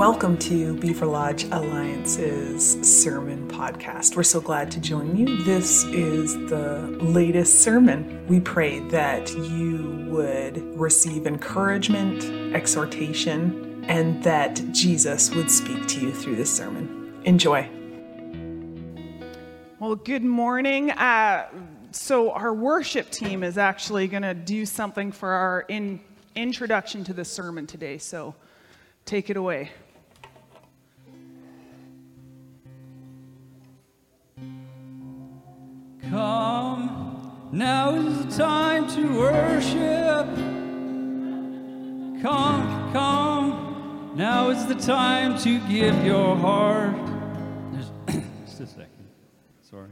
Welcome to Beaver Lodge Alliance's sermon podcast. We're so glad to join you. This is the latest sermon. We pray that you would receive encouragement, exhortation, and that Jesus would speak to you through this sermon. Enjoy. Well, good morning. Uh, so, our worship team is actually going to do something for our in, introduction to the sermon today. So, take it away. Come, now is the time to worship. Come, come, now is the time to give your heart. Just a second. Sorry.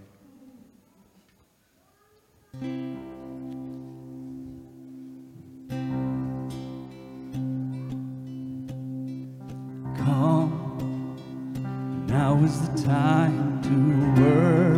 Come, now is the time to worship.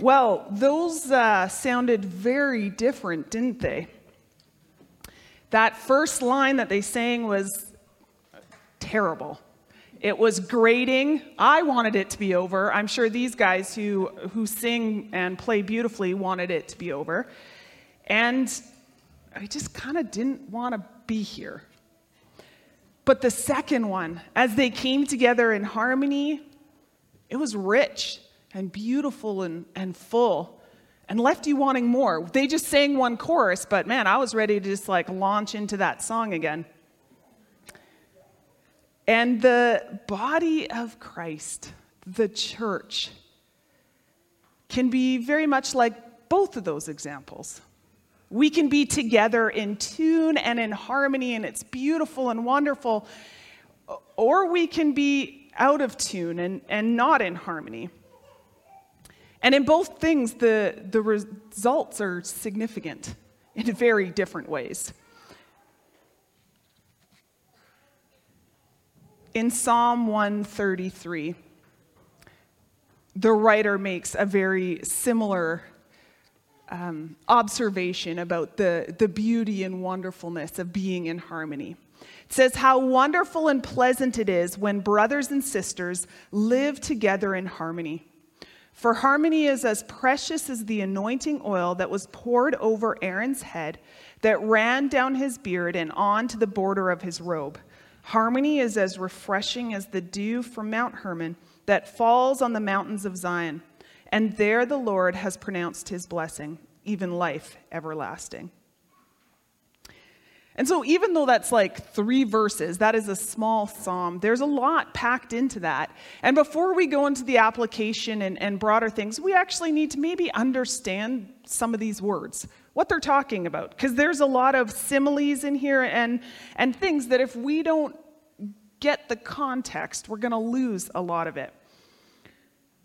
Well, those uh, sounded very different, didn't they? That first line that they sang was terrible. It was grating. I wanted it to be over. I'm sure these guys who, who sing and play beautifully wanted it to be over. And I just kind of didn't want to be here. But the second one, as they came together in harmony, it was rich and beautiful and, and full and left you wanting more. They just sang one chorus, but man, I was ready to just like launch into that song again. And the body of Christ, the church, can be very much like both of those examples. We can be together in tune and in harmony, and it's beautiful and wonderful, or we can be out of tune and, and not in harmony. And in both things, the, the results are significant in very different ways. In Psalm 133, the writer makes a very similar um, observation about the, the beauty and wonderfulness of being in harmony. It says, How wonderful and pleasant it is when brothers and sisters live together in harmony. For harmony is as precious as the anointing oil that was poured over Aaron's head, that ran down his beard and on to the border of his robe. Harmony is as refreshing as the dew from Mount Hermon that falls on the mountains of Zion. And there the Lord has pronounced his blessing, even life everlasting. And so, even though that's like three verses, that is a small psalm, there's a lot packed into that. And before we go into the application and, and, broader things, we actually need to maybe understand some of these words, what they're talking about. Because there's a lot of similes in here and, and things that if we don't get the context, we're going to lose a lot of it.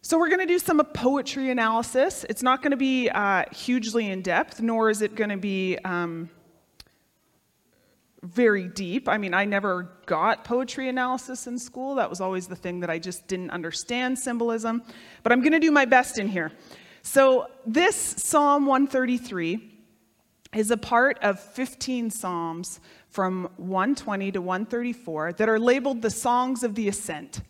So, we're going to do some poetry analysis. It's not going to be uh, hugely in depth, nor is it going to be. Um, very deep. I mean, I never got poetry analysis in school. That was always the thing that I just didn't understand symbolism. But I'm going to do my best in here. So, this Psalm 133 is a part of 15 Psalms from 120 to 134 that are labeled the Songs of the Ascent.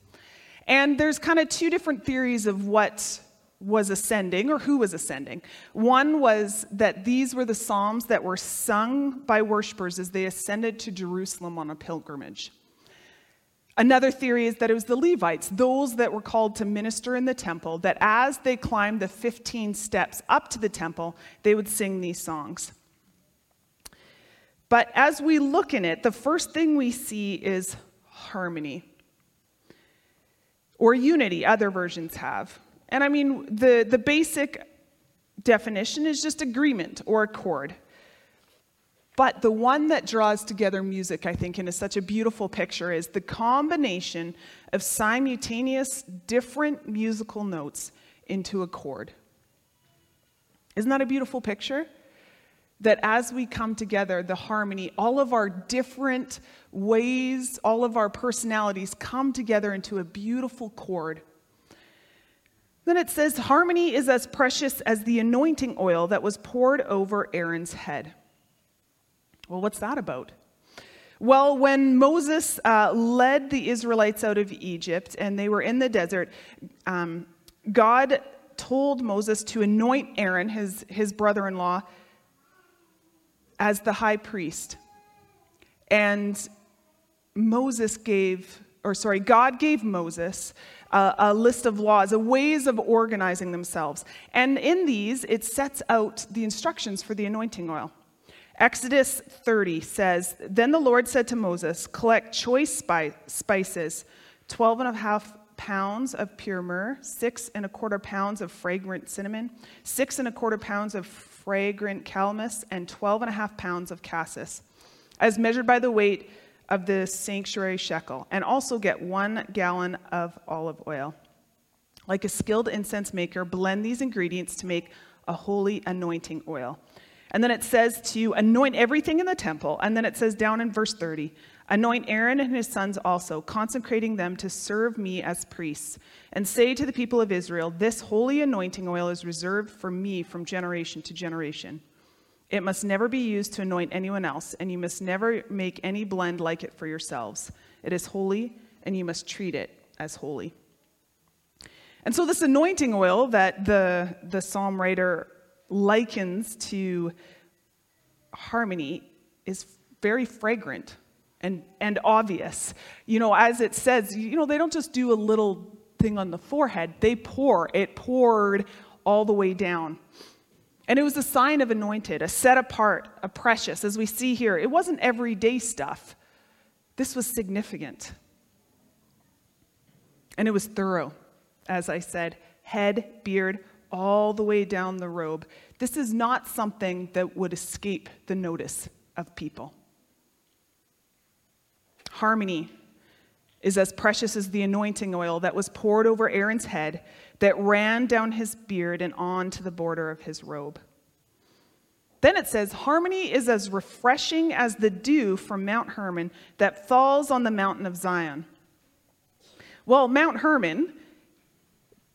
And there's kind of two different theories of what was ascending or who was ascending. One was that these were the psalms that were sung by worshipers as they ascended to Jerusalem on a pilgrimage. Another theory is that it was the Levites, those that were called to minister in the temple, that as they climbed the 15 steps up to the temple, they would sing these songs. But as we look in it, the first thing we see is harmony or unity, other versions have. And I mean, the, the basic definition is just agreement or accord. But the one that draws together music, I think, in a, such a beautiful picture is the combination of simultaneous different musical notes into a chord. Isn't that a beautiful picture? That as we come together, the harmony, all of our different ways, all of our personalities come together into a beautiful chord. Then it says, Harmony is as precious as the anointing oil that was poured over Aaron's head. Well, what's that about? Well, when Moses uh, led the Israelites out of Egypt and they were in the desert, um, God told Moses to anoint Aaron, his, his brother in law, as the high priest. And Moses gave, or sorry, God gave Moses a, a, list of laws, a ways of organizing themselves. And in these, it sets out the instructions for the anointing oil. Exodus 30 says, Then the Lord said to Moses, Collect choice spices, 12 and a half pounds of pure myrrh, six and a quarter pounds of fragrant cinnamon, six and a quarter pounds of fragrant calamus, and 12 and a half pounds of cassia, as measured by the weight of the sanctuary shekel, and also get one gallon of olive oil. Like a skilled incense maker, blend these ingredients to make a holy anointing oil. And then it says to anoint everything in the temple. And then it says down in verse 30 anoint Aaron and his sons also, consecrating them to serve me as priests. And say to the people of Israel, This holy anointing oil is reserved for me from generation to generation. It must never be used to anoint anyone else, and you must never make any blend like it for yourselves. It is holy, and you must treat it as holy. And so, this anointing oil that the, the psalm writer likens to harmony is very fragrant and, and obvious. You know, as it says, you know, they don't just do a little thing on the forehead, they pour. It poured all the way down. And it was a sign of anointed, a set apart, a precious. As we see here, it wasn't everyday stuff. This was significant. And it was thorough, as I said head, beard, all the way down the robe. This is not something that would escape the notice of people. Harmony is as precious as the anointing oil that was poured over Aaron's head, that ran down his beard and on to the border of his robe. Then it says, Harmony is as refreshing as the dew from Mount Hermon that falls on the mountain of Zion. Well, Mount Hermon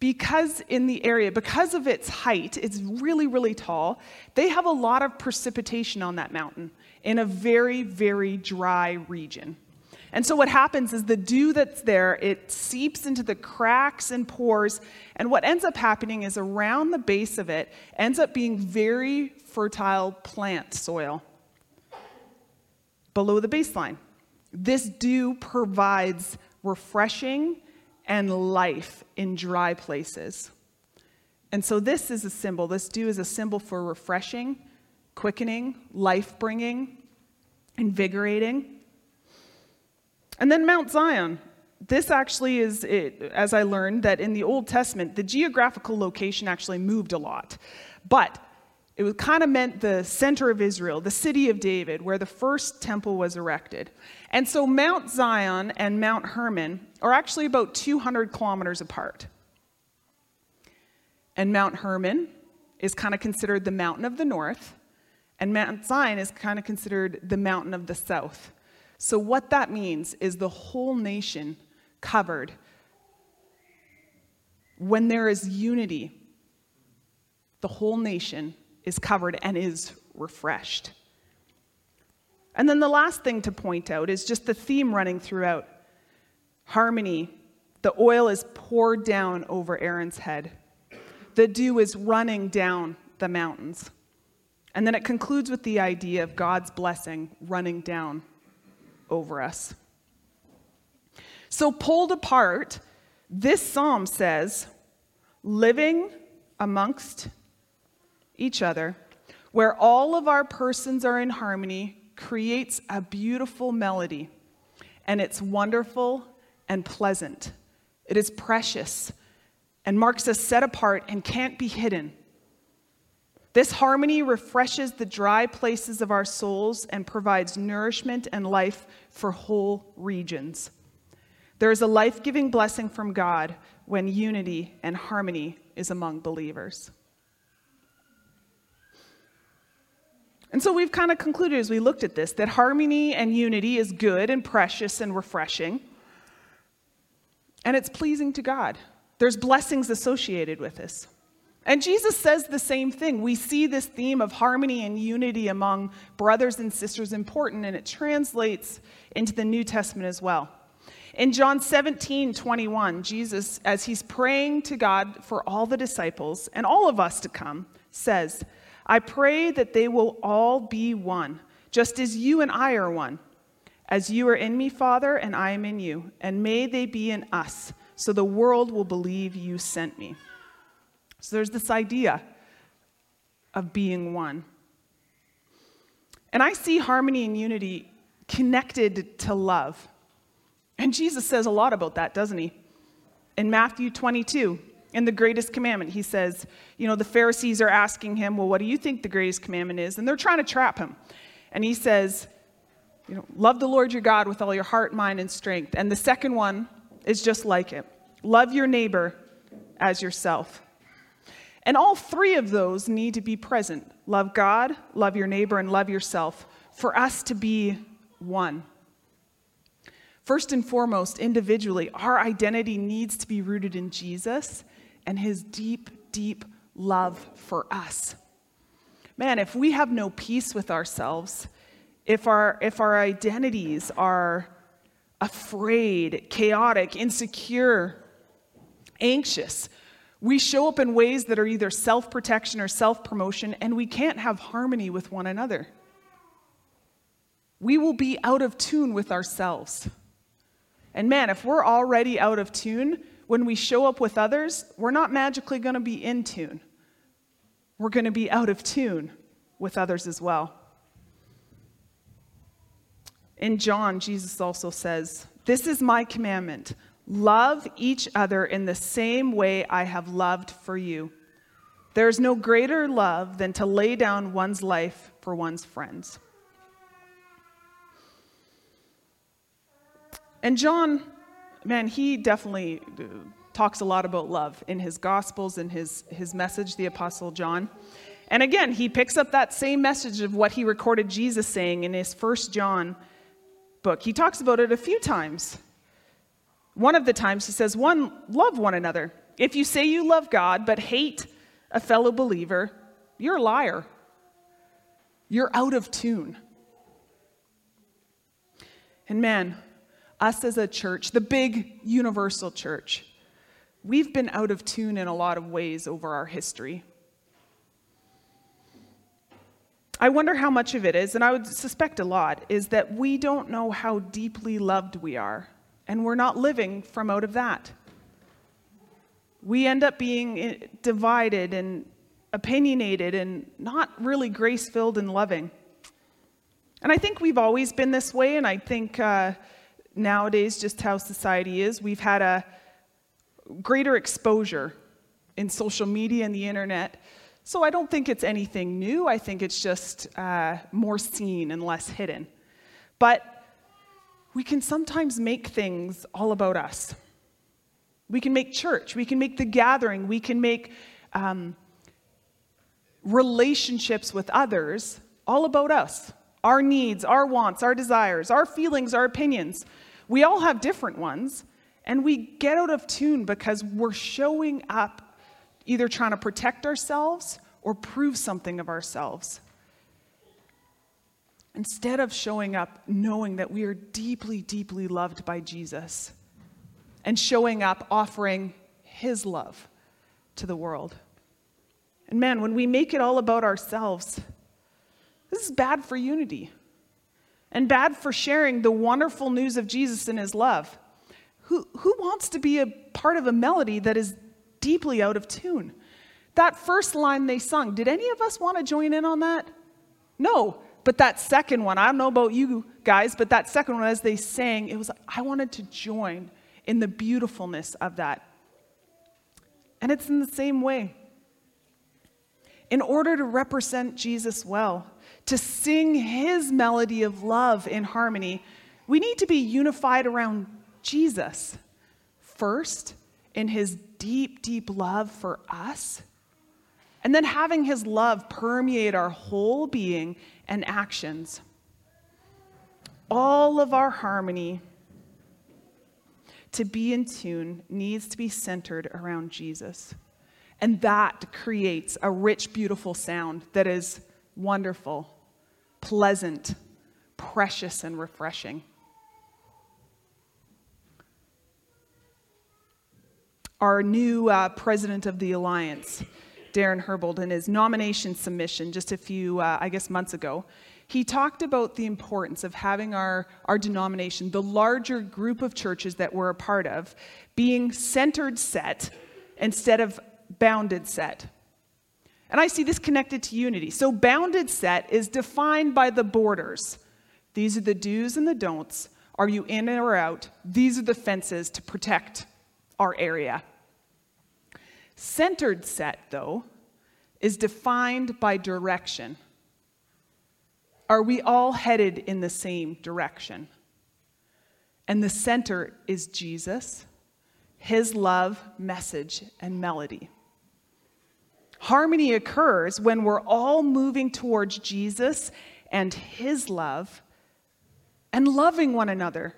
because in the area, because of its height, it's really, really tall, they have a lot of precipitation on that mountain in a very, very dry region. And so what happens is the dew that's there, it seeps into the cracks and pores, and what ends up happening is around the base of it ends up being very fertile plant soil below the baseline. This dew provides refreshing and life in dry places. And so, this is a symbol. This dew is a symbol for refreshing, quickening, life bringing, invigorating. And then Mount Zion. This actually is, it, as I learned, that in the Old Testament, the geographical location actually moved a lot. But it was kind of meant the center of Israel, the city of David, where the first temple was erected. And so Mount Zion and Mount Hermon are actually about 200 kilometers apart. And Mount Hermon is kind of considered the mountain of the north, and Mount Zion is kind of considered the mountain of the south. So, what that means is the whole nation covered. When there is unity, the whole nation is covered and is refreshed. And then the last thing to point out is just the theme running throughout harmony. The oil is poured down over Aaron's head, the dew is running down the mountains. And then it concludes with the idea of God's blessing running down over us. So, pulled apart, this psalm says, living amongst each other, where all of our persons are in harmony, creates a beautiful melody. And it's wonderful and pleasant. It is precious and marks us set apart and can't be hidden. This harmony refreshes the dry places of our souls and provides nourishment and life for whole regions. There is a life giving blessing from God when unity and harmony is among believers. And so we've kind of concluded as we looked at this that harmony and unity is good and precious and refreshing, and it's pleasing to God. There's blessings associated with this. And Jesus says the same thing. We see this theme of harmony and unity among brothers and sisters important, and it translates into the New Testament as well. In John 17, 21, Jesus, as he's praying to God for all the disciples and all of us to come, says, I pray that they will all be one, just as you and I are one. As you are in me, Father, and I am in you, and may they be in us, so the world will believe you sent me. So there's this idea of being one. And I see harmony and unity connected to love. And Jesus says a lot about that, doesn't he? In Matthew 22, in the greatest commandment, he says, you know, the Pharisees are asking him, well, what do you think the greatest commandment is? And they're trying to trap him. And he says, you know, love the Lord your God with all your heart, mind, and strength. And the second one is just like it love your neighbor as yourself. And all three of those need to be present love God, love your neighbor, and love yourself for us to be one. First and foremost, individually, our identity needs to be rooted in Jesus and his deep, deep love for us. Man, if we have no peace with ourselves, if our, if our identities are afraid, chaotic, insecure, anxious, we show up in ways that are either self protection or self promotion, and we can't have harmony with one another. We will be out of tune with ourselves. And man, if we're already out of tune, when we show up with others, we're not magically going to be in tune. We're going to be out of tune with others as well. In John, Jesus also says, This is my commandment Love each other in the same way I have loved for you. There is no greater love than to lay down one's life for one's friends. And John, man, he definitely uh, talks a lot about love in his Gospels and his, his message, the Apostle John. And again, he picks up that same message of what he recorded Jesus saying in his first John book. He talks about it a few times. One of the times he says, one, love one another. If you say you love God but hate a fellow believer, you're a liar. You're out of tune. And man, us as a church, the big universal church, we've been out of tune in a lot of ways over our history. I wonder how much of it is, and I would suspect a lot, is that we don't know how deeply loved we are and we're not living from out of that. We end up being eh, divided and opinionated and not really grace filled and loving. And I think we've always been this way, and I think uh, nowadays, just how society is, we've had a greater exposure in social media and the internet. So I don't think it's anything new. I think it's just uh, more seen and less hidden. But we can sometimes make things all about us. We can make church, we can make the gathering, we can make um, relationships with others all about us our needs, our wants, our desires, our feelings, our opinions. We all have different ones, and we get out of tune because we're showing up either trying to protect ourselves or prove something of ourselves. Instead of showing up knowing that we are deeply, deeply loved by Jesus and showing up offering his love to the world. And man, when we make it all about ourselves, this is bad for unity and bad for sharing the wonderful news of Jesus and his love. Who, who wants to be a part of a melody that is deeply out of tune? That first line they sung, did any of us want to join in on that? No. But that second one, I don't know about you guys, but that second one, as they sang, it was, I wanted to join in the beautifulness of that. And it's in the same way. in order to represent Jesus well, to sing his melody of love in harmony, we need to be unified around Jesus. First, in his deep, deep love for us, and then having his love permeate our whole being and actions. All of our harmony to be in tune needs to be centered around Jesus. And that creates a rich, beautiful sound that is wonderful, pleasant, precious, and refreshing. Our new uh, president of the Alliance, Darren Herbold, in his nomination submission just a few, uh, I guess, months ago, he talked about the importance of having our, our denomination, the larger group of churches that we're a part of, being centered set instead of bounded set. And I see this connected to unity. So, bounded set is defined by the borders. These are the do's and the don'ts. Are you in or out? These are the fences to protect our area. Centered set, though, is defined by direction. Are we all headed in the same direction? And the center is Jesus, his love, message, and melody. Harmony occurs when we're all moving towards Jesus and his love and loving one another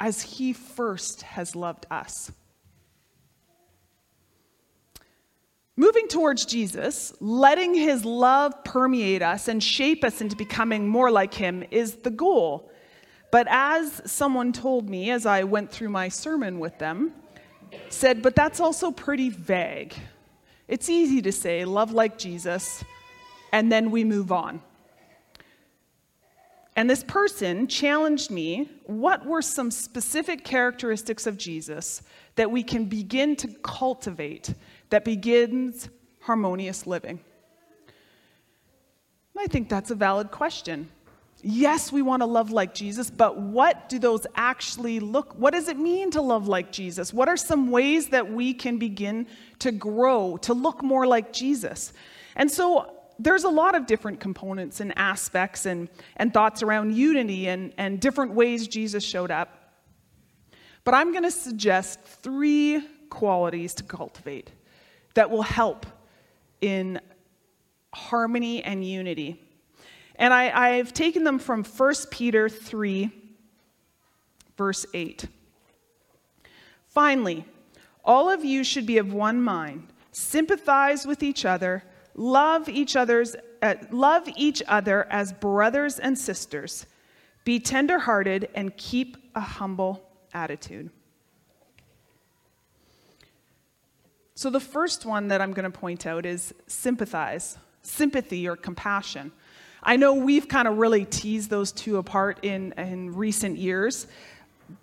as he first has loved us. Moving towards Jesus, letting his love permeate us and shape us into becoming more like him is the goal. But as someone told me as I went through my sermon with them, said, but that's also pretty vague. It's easy to say, love like Jesus, and then we move on. And this person challenged me what were some specific characteristics of Jesus that we can begin to cultivate that begins harmonious living? I think that's a valid question. Yes, we want to love like Jesus, but what do those actually look? What does it mean to love like Jesus? What are some ways that we can begin to grow, to look more like Jesus? And so there's a lot of different components and aspects and, and thoughts around unity and, and different ways Jesus showed up. But I'm going to suggest three qualities to cultivate that will help in harmony and unity. And I, have taken them from 1 Peter 3, verse 8. Finally, all of you should be of one mind, sympathize with each other, love each other's uh, love each other as brothers and sisters. Be tenderhearted and keep a humble attitude. So, the first one that I'm going to point out is sympathize, sympathy or compassion. I know we've kind of really teased those two apart in, in recent years,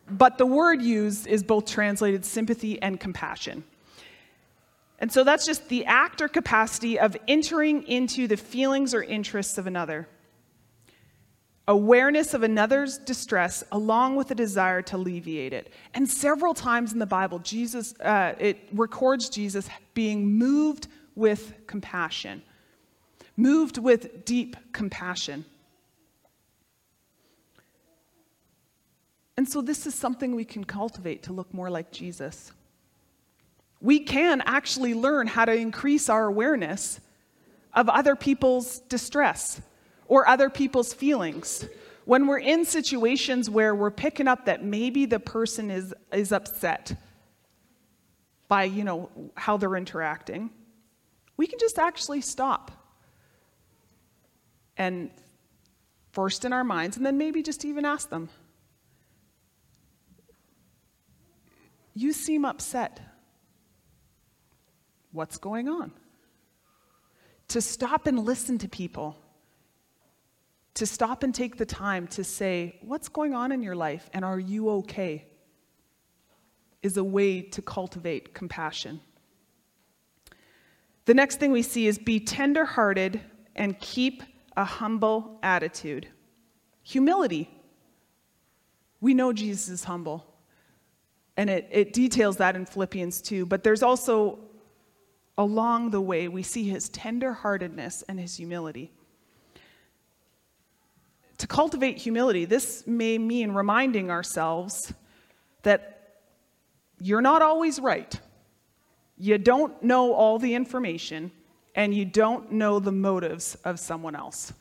but the word used is both translated sympathy and compassion. And so that's just the act or capacity of entering into the feelings or interests of another. Awareness of another's distress along with a desire to alleviate it. And several times in the Bible, Jesus, uh, it records Jesus being moved with compassion moved with deep compassion. And so, this is something we can cultivate to look more like Jesus. We can actually learn how to increase our awareness of other people's distress or other people's feelings. When we're in situations where we're picking up that maybe the person is, is upset by, you know, how they're interacting, we can just actually stop and first in our minds, and then maybe just even ask them. You seem upset. What's going on? To stop and listen to people. To stop and take the time to say, What's going on in your life, and are you okay? is a way to cultivate compassion. The next thing we see is be tenderhearted and keep a humble attitude. Humility. We know Jesus is humble, and it, it details that in Philippians 2, but there's also along the way, we see his tenderheartedness and his humility. To cultivate humility, this may mean reminding ourselves that you're not always right. You don't know all the information, and you don't know the motives of someone else.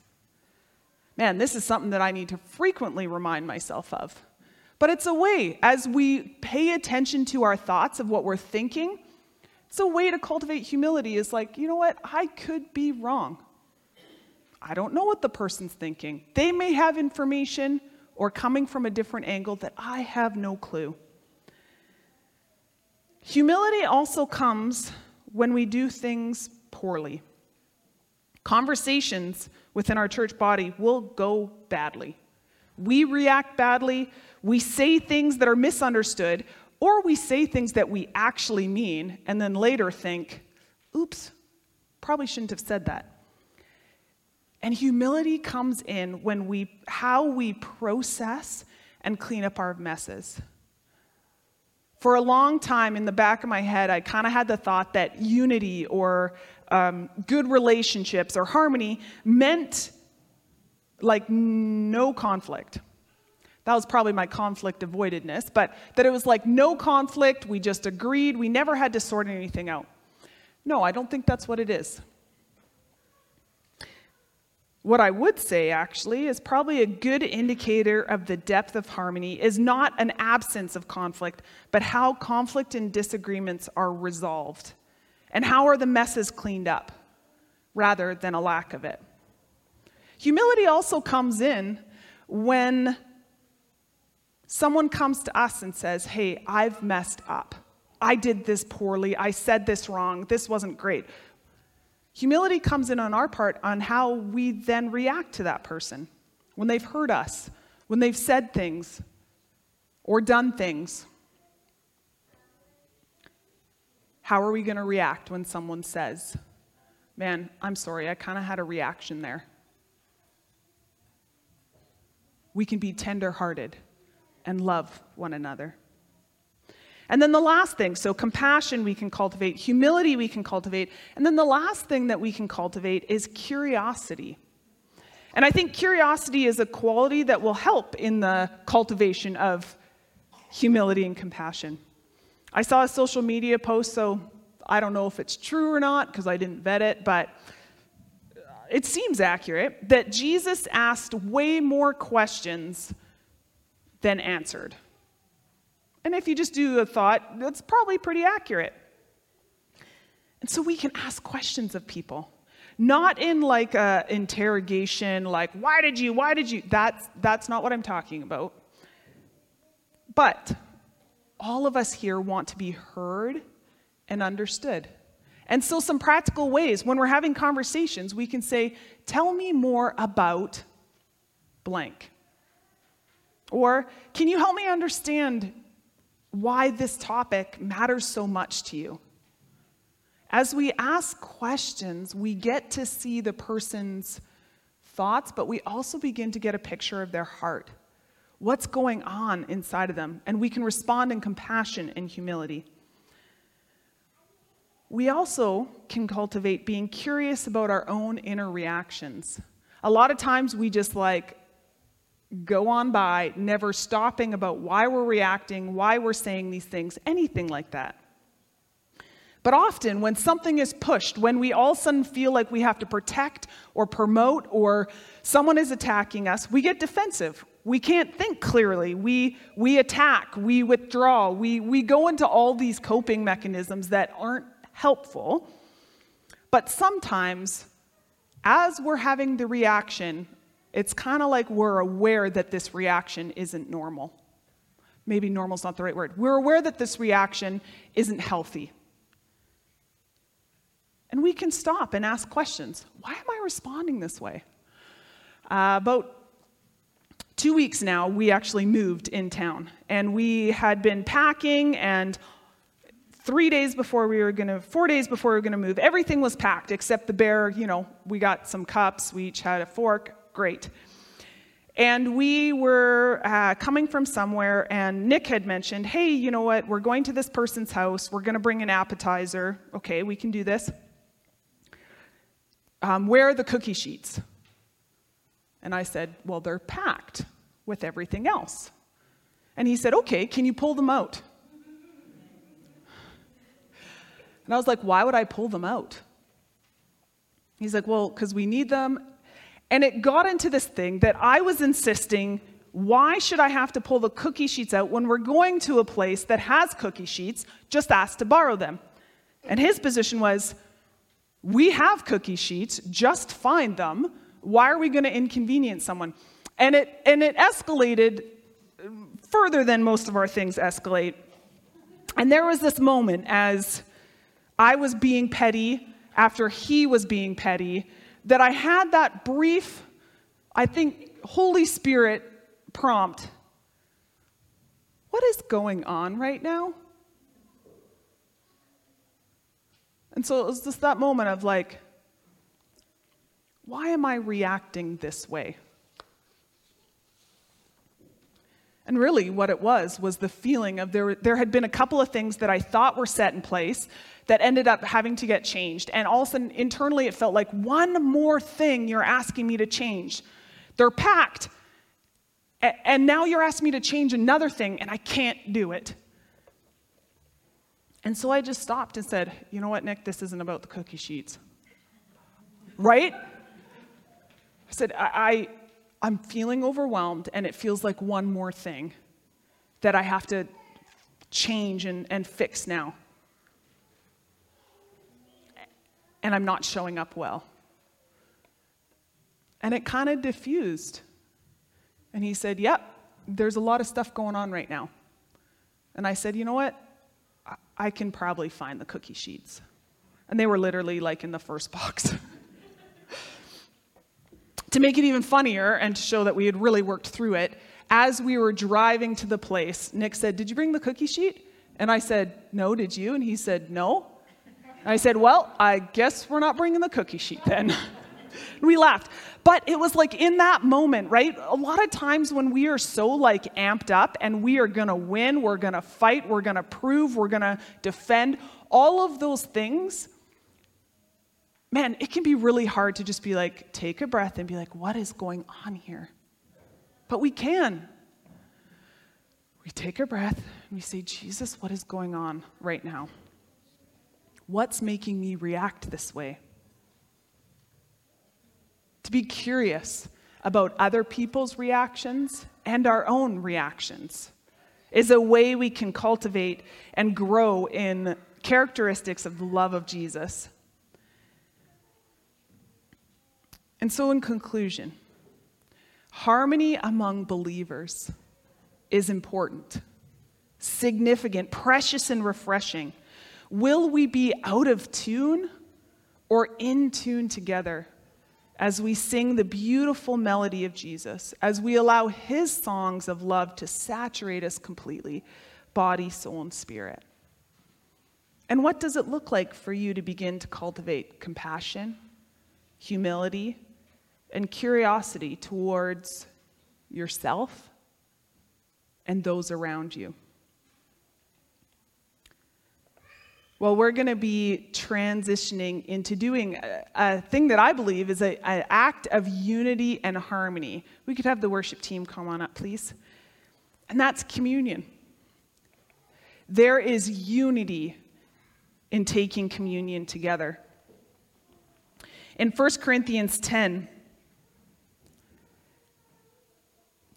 Man, this is something that I need to frequently remind myself of. But it's a way, as we pay attention to our thoughts of what we're thinking, it's a way to cultivate humility is like, you know what? I could be wrong. I don't know what the person's thinking. They may have information or coming from a different angle that I have no clue. Humility also comes when we do things poorly. Conversations within our church body will go badly. We react badly, we say things that are misunderstood, or we say things that we actually mean and then later think, oops, probably shouldn't have said that. And humility comes in when we how we process and clean up our messes. For a long time in the back of my head, I kind of had the thought that unity or um, good relationships or harmony meant like no conflict. That was probably my conflict avoidedness, but that it was like no conflict, we just agreed, we never had to sort anything out. No, I don't think that's what it is. What I would say, actually, is probably a good indicator of the depth of harmony is not an absence of conflict, but how conflict and disagreements are resolved. And how are the messes cleaned up, rather than a lack of it. Humility also comes in when someone comes to us and says, Hey, I've messed up. I did this poorly. I said this wrong. This wasn't great. Humility comes in on our part on how we then react to that person when they've hurt us, when they've said things or done things. How are we going to react when someone says, Man, I'm sorry, I kind of had a reaction there? We can be tender hearted and love one another. And then the last thing so compassion we can cultivate, humility we can cultivate, and then the last thing that we can cultivate is curiosity. And I think curiosity is a quality that will help in the cultivation of humility and compassion. I saw a social media post, so I don't know if it's true or not because I didn't vet it, but it seems accurate that Jesus asked way more questions than answered. And if you just do a thought, that's probably pretty accurate. And so we can ask questions of people, not in like a interrogation, like, why did you, why did you? That's, that's not what I'm talking about. But all of us here want to be heard and understood. And so, some practical ways when we're having conversations, we can say, Tell me more about blank. Or, can you help me understand why this topic matters so much to you? As we ask questions, we get to see the person's thoughts, but we also begin to get a picture of their heart. What's going on inside of them? And we can respond in compassion and humility. We also can cultivate being curious about our own inner reactions. A lot of times we just like go on by, never stopping about why we're reacting, why we're saying these things, anything like that. But often, when something is pushed, when we all of a sudden feel like we have to protect or promote or someone is attacking us, we get defensive. We can't think clearly. We, we attack, we withdraw, we, we go into all these coping mechanisms that aren't helpful. But sometimes, as we're having the reaction it's kind of like we're aware that this reaction isn't normal. Maybe normal's not the right word. We're aware that this reaction isn't healthy. And we can stop and ask questions. Why am I responding this way? Uh, about two weeks now, we actually moved in town. And we had been packing, and three days before we were to, four days before we were to move, everything was packed except the bear. You know, we got some cups, we each had a fork, great. And we were uh, coming from somewhere, and Nick had mentioned, hey, you know what? We're going to this person's house. We're going to bring an appetizer. Okay, we can do this. Um, where are the cookie sheets? And I said, well, they're packed with everything else. And he said, okay, can you pull them out? And I was like, why would I pull them out? He's like, well, because we need them and it got into this thing that I was insisting why should I have to pull the cookie sheets out when we're going to a place that has cookie sheets? Just ask to borrow them. And his position was we have cookie sheets, just find them. Why are we going to inconvenience someone? And it, and it escalated further than most of our things escalate. And there was this moment as I was being petty after he was being petty that I had that brief, I think, Holy Spirit prompt. What is going on right now? And so it was just that moment of like, why am I reacting this way? And really, what it was was the feeling of there, there had been a couple of things that I thought were set in place that ended up having to get changed. And all of a sudden, internally, it felt like one more thing you're asking me to change. They're packed. And now you're asking me to change another thing, and I can't do it. And so I just stopped and said, You know what, Nick? This isn't about the cookie sheets. Right? I said, I, I I'm feeling overwhelmed, and it feels like one more thing that I have to change and, and fix now. And I'm not showing up well. And it kind of diffused. And he said, Yep, there's a lot of stuff going on right now. And I said, You know what? I can probably find the cookie sheets. And they were literally like in the first box. To make it even funnier and to show that we had really worked through it, as we were driving to the place, Nick said, Did you bring the cookie sheet? And I said, No, did you? And he said, No. And I said, Well, I guess we're not bringing the cookie sheet then. we laughed. But it was like in that moment, right? A lot of times when we are so like amped up and we are gonna win, we're gonna fight, we're gonna prove, we're gonna defend, all of those things man, it can be really hard to just be like, take a breath and be like, what is going on here? But we can. We take a breath and we say, Jesus, what is going on right now? What's making me react this way? To be curious about other people's reactions and our own reactions is a way we can cultivate and grow in characteristics of the love of Jesus. And so, in conclusion, harmony among believers is important, significant, precious, and refreshing. Will we be out of tune or in tune together as we sing the beautiful melody of Jesus, as we allow his songs of love to saturate us completely, body, soul, and spirit? And what does it look like for you to begin to cultivate compassion, humility, and curiosity towards yourself and those around you. Well, we're going to be transitioning into doing a, a thing that I believe is an act of unity and harmony. We could have the worship team come on up, please. And that's communion. There is unity in taking communion together. In 1 Corinthians 10,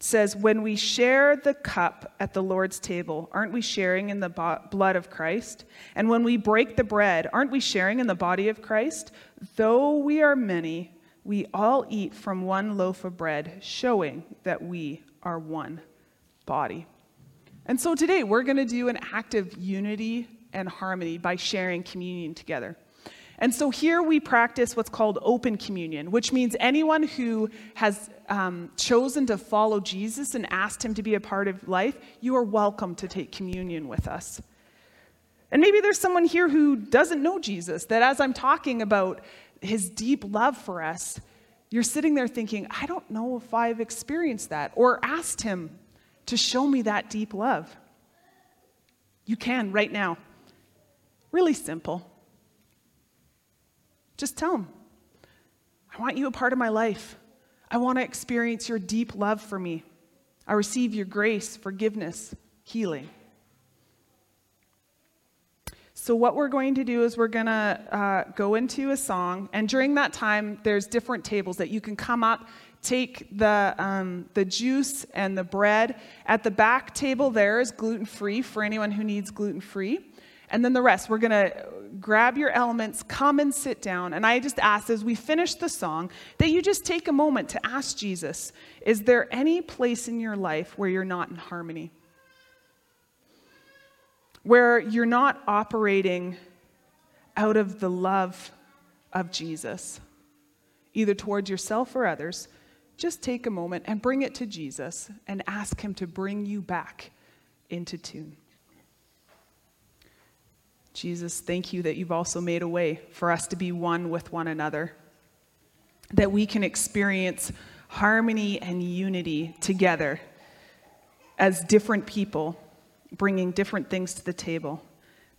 says, When we share the cup at the Lord's table, aren't we sharing in the bo- blood of Christ? And when we break the bread, aren't we sharing in the body of Christ? Though we are many, we all eat from one loaf of bread, showing that we are one body. And so today we're going to do an act of unity and harmony by sharing communion together. And so here we practice what's called open communion, which means anyone who has um, chosen to follow Jesus and asked him to be a part of life, you are welcome to take communion with us. And maybe there's someone here who doesn't know Jesus, that as I'm talking about his deep love for us, you're sitting there thinking, I don't know if I've experienced that or asked Him to show me that deep love. You can right now. Really simple. Just tell Him, I want you a part of my life. I want to experience your deep love for me. I receive your grace, forgiveness, healing. So, what we're going to do is we're going to uh, go into a song, and during that time, there's different tables that you can come up, take the, um, the juice and the bread. At the back table, there is gluten free for anyone who needs gluten free. And then the rest, we're going to grab your elements, come and sit down. And I just ask as we finish the song that you just take a moment to ask Jesus, is there any place in your life where you're not in harmony? where you're not operating out of the love of Jesus, either towards yourself or others, just take a moment and bring it to Jesus and ask Him to bring you back into tune. Jesus, thank you that you've also made a way for us to be one with one another, that we can experience harmony and unity together as different people bringing different things to the table,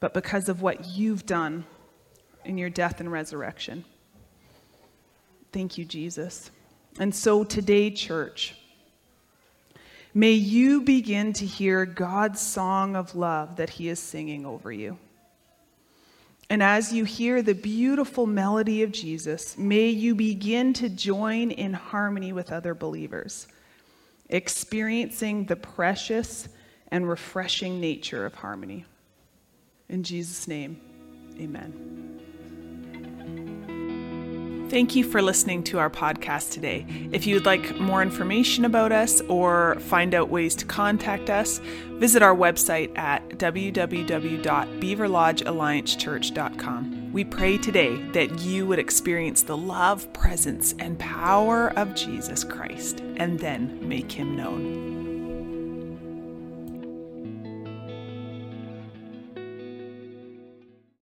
but because of what you've done in your death and resurrection. Thank you, Jesus. And so today, church, may you begin to hear God's song of love that He is singing over you. And as you hear the beautiful melody of Jesus, may you begin to join in harmony with other believers, experiencing the precious and refreshing nature of harmony. In Jesus' name, amen. Thank you for listening to our podcast today. If you would like more information about us or find out ways to contact us, visit our website at www.beaverlodgealliancechurch.com. We pray today that you would experience the love, presence, and power of Jesus Christ and then make him known.